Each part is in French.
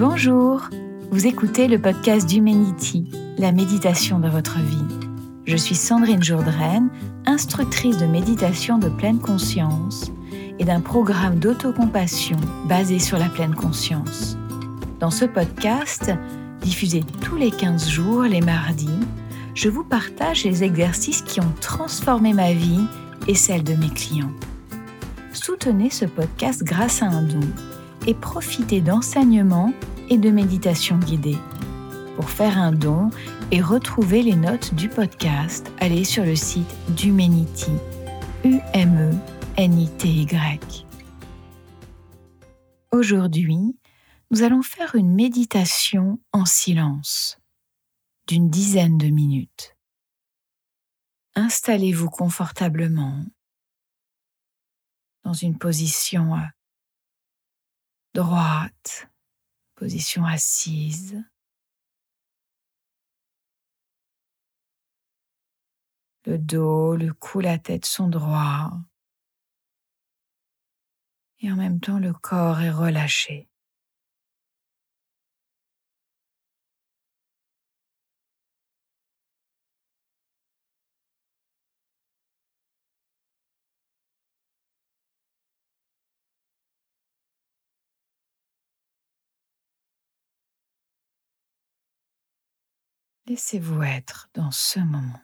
Bonjour, vous écoutez le podcast d'Humanity, la méditation de votre vie. Je suis Sandrine Jourdraine, instructrice de méditation de pleine conscience et d'un programme d'autocompassion basé sur la pleine conscience. Dans ce podcast, diffusé tous les 15 jours les mardis, je vous partage les exercices qui ont transformé ma vie et celle de mes clients. Soutenez ce podcast grâce à un don et profitez d'enseignements et de méditations guidées. Pour faire un don et retrouver les notes du podcast, allez sur le site d'Humanity, U-M-E-N-I-T-Y. Aujourd'hui, nous allons faire une méditation en silence d'une dizaine de minutes. Installez-vous confortablement dans une position euh, droite, position assise. Le dos, le cou, la tête sont droits. Et en même temps, le corps est relâché. Laissez-vous être dans ce moment.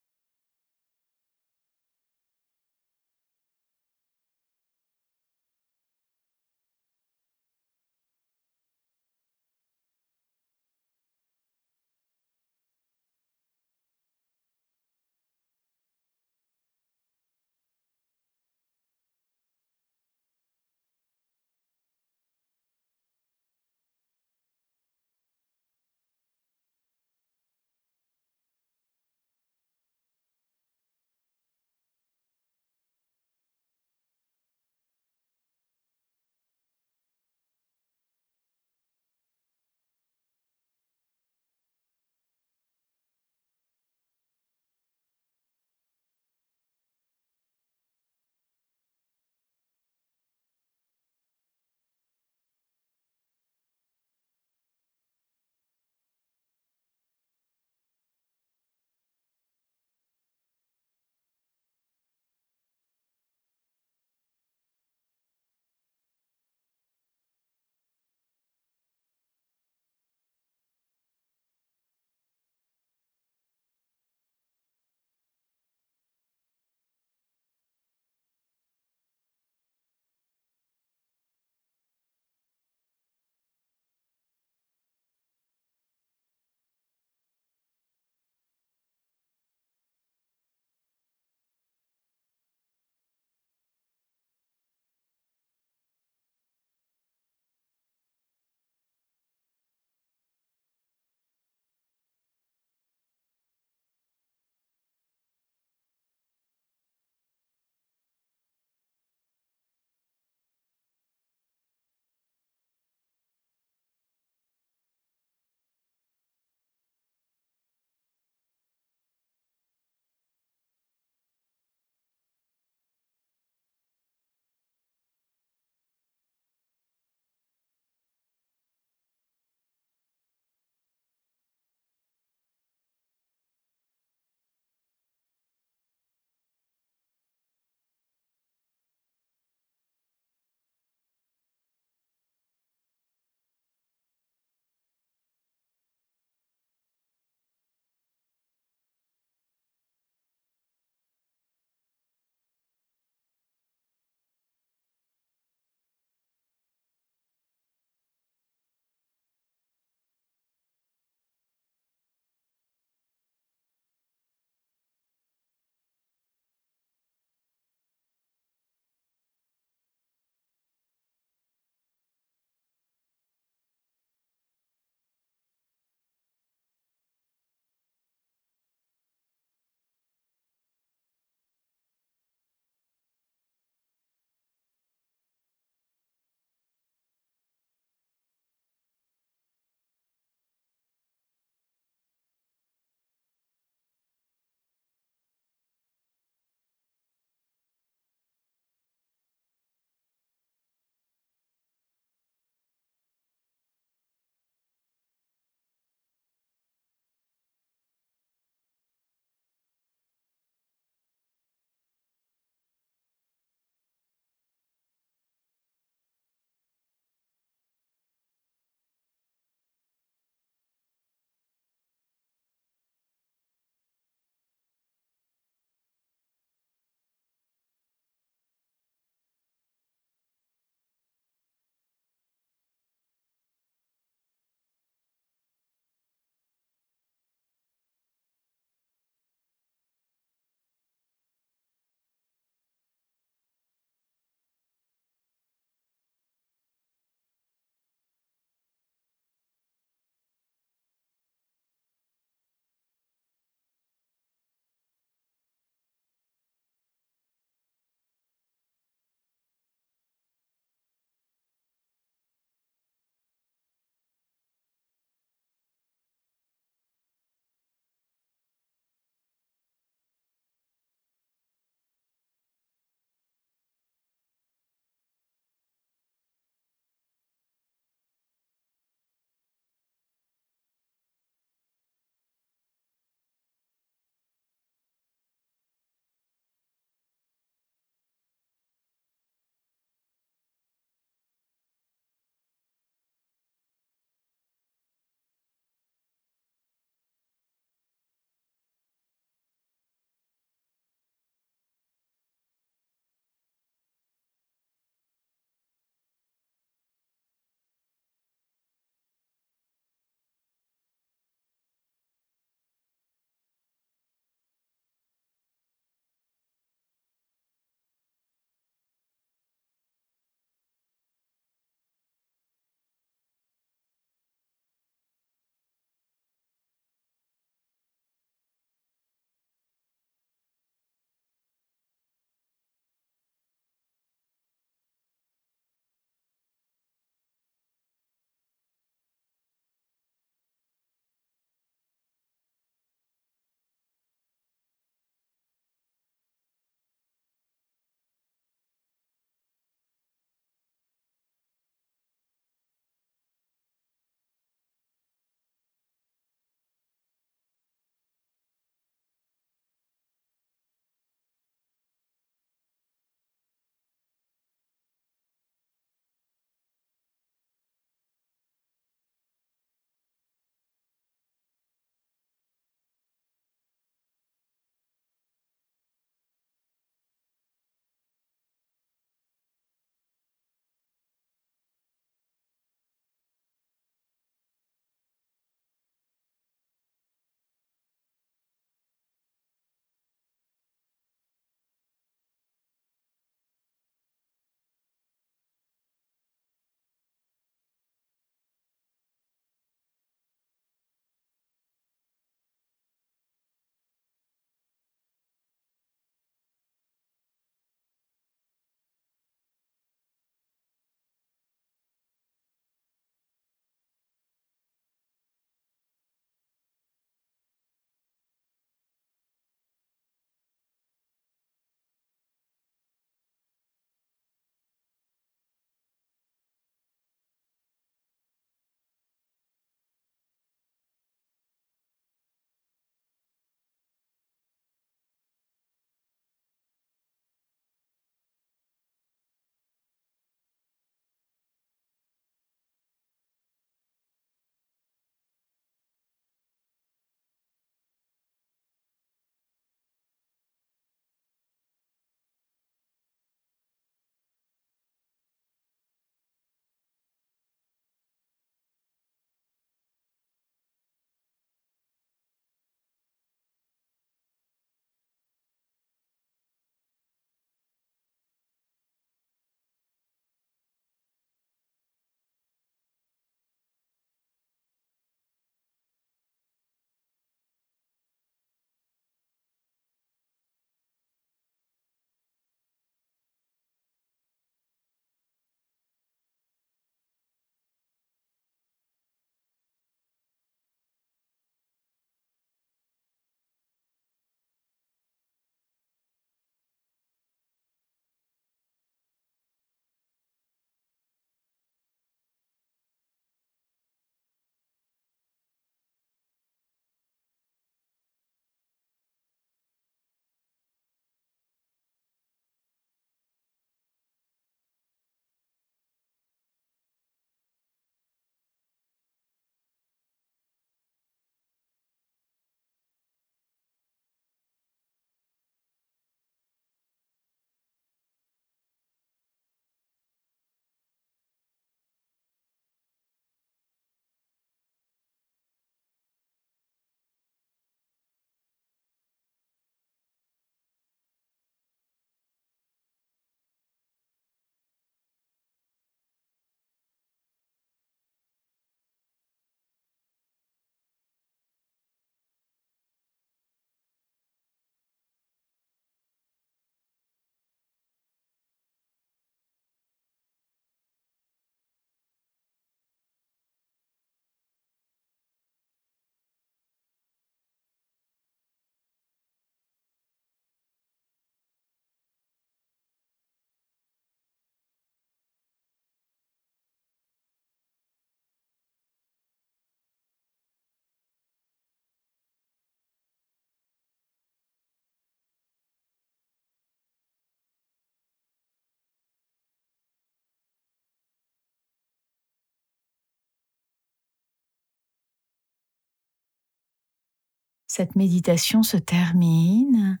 Cette méditation se termine,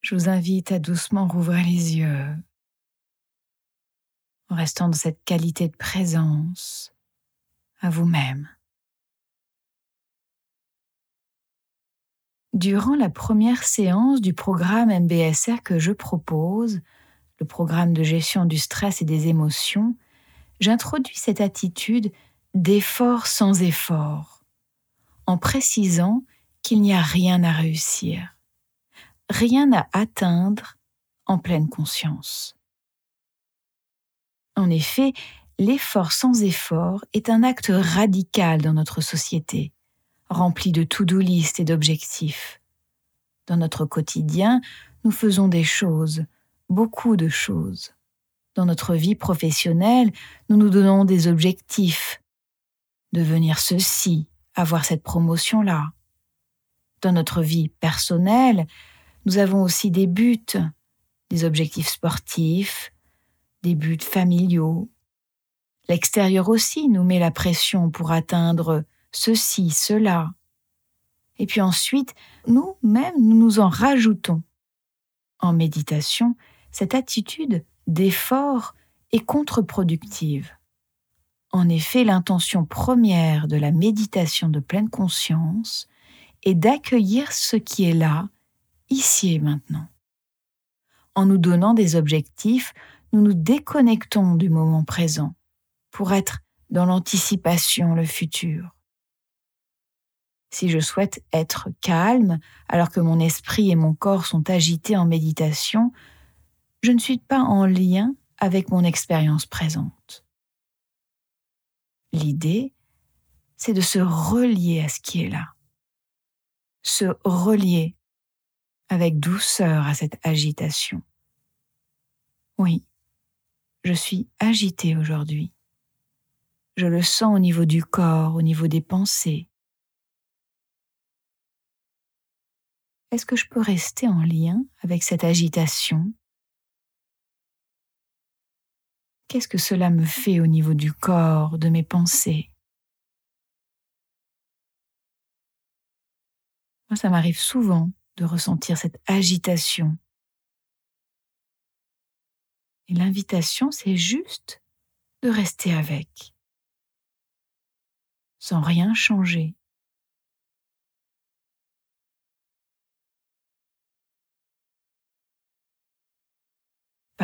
je vous invite à doucement rouvrir les yeux. En restant dans cette qualité de présence à vous-même. Durant la première séance du programme MBSR que je propose, le programme de gestion du stress et des émotions, j'introduis cette attitude d'effort sans effort, en précisant qu'il n'y a rien à réussir, rien à atteindre en pleine conscience. En effet, l'effort sans effort est un acte radical dans notre société, rempli de to-do list et d'objectifs. Dans notre quotidien, nous faisons des choses, beaucoup de choses. Dans notre vie professionnelle, nous nous donnons des objectifs. Devenir ceci, avoir cette promotion-là. Dans notre vie personnelle, nous avons aussi des buts, des objectifs sportifs, des buts familiaux. L'extérieur aussi nous met la pression pour atteindre ceci, cela. Et puis ensuite, nous-mêmes, nous nous en rajoutons. En méditation, cette attitude d'effort est contre-productive. En effet, l'intention première de la méditation de pleine conscience est d'accueillir ce qui est là, ici et maintenant. En nous donnant des objectifs, nous nous déconnectons du moment présent pour être dans l'anticipation, le futur. Si je souhaite être calme alors que mon esprit et mon corps sont agités en méditation, je ne suis pas en lien avec mon expérience présente. L'idée, c'est de se relier à ce qui est là, se relier avec douceur à cette agitation. Oui, je suis agitée aujourd'hui. Je le sens au niveau du corps, au niveau des pensées. Est-ce que je peux rester en lien avec cette agitation? Qu'est-ce que cela me fait au niveau du corps, de mes pensées? Moi, ça m'arrive souvent de ressentir cette agitation et l'invitation, c'est juste de rester avec, sans rien changer.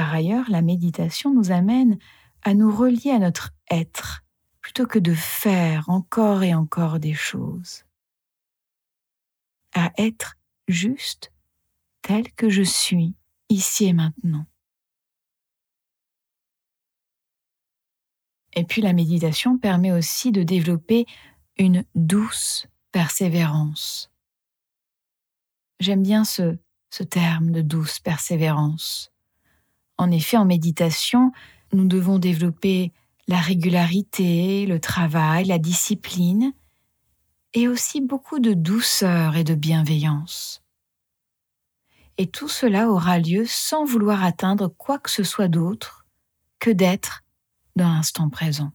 Par ailleurs, la méditation nous amène à nous relier à notre être plutôt que de faire encore et encore des choses. À être juste tel que je suis ici et maintenant. Et puis la méditation permet aussi de développer une douce persévérance. J'aime bien ce, ce terme de douce persévérance. En effet, en méditation, nous devons développer la régularité, le travail, la discipline, et aussi beaucoup de douceur et de bienveillance. Et tout cela aura lieu sans vouloir atteindre quoi que ce soit d'autre que d'être dans l'instant présent.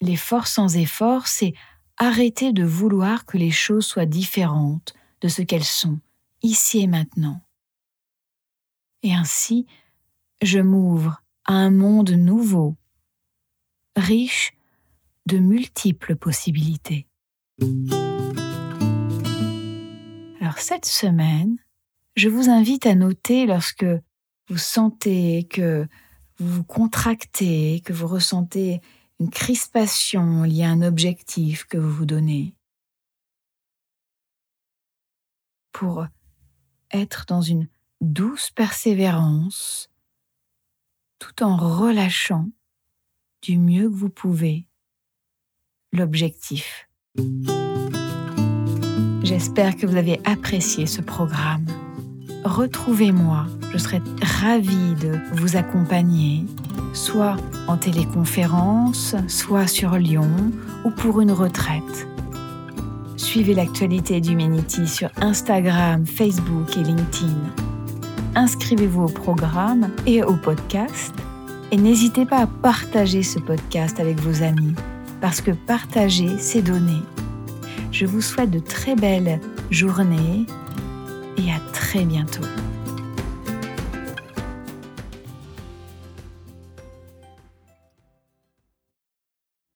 L'effort sans effort, c'est arrêter de vouloir que les choses soient différentes de ce qu'elles sont, ici et maintenant. Et ainsi, je m'ouvre à un monde nouveau, riche de multiples possibilités. Alors cette semaine, je vous invite à noter lorsque vous sentez que vous vous contractez, que vous ressentez une crispation liée à un objectif que vous vous donnez. Pour être dans une douce persévérance, tout en relâchant du mieux que vous pouvez l'objectif. J'espère que vous avez apprécié ce programme retrouvez-moi. Je serai ravie de vous accompagner, soit en téléconférence, soit sur Lyon ou pour une retraite. Suivez l'actualité d'Humanity sur Instagram, Facebook et LinkedIn. Inscrivez-vous au programme et au podcast et n'hésitez pas à partager ce podcast avec vos amis parce que partager, c'est donner. Je vous souhaite de très belles journées et à très bientôt.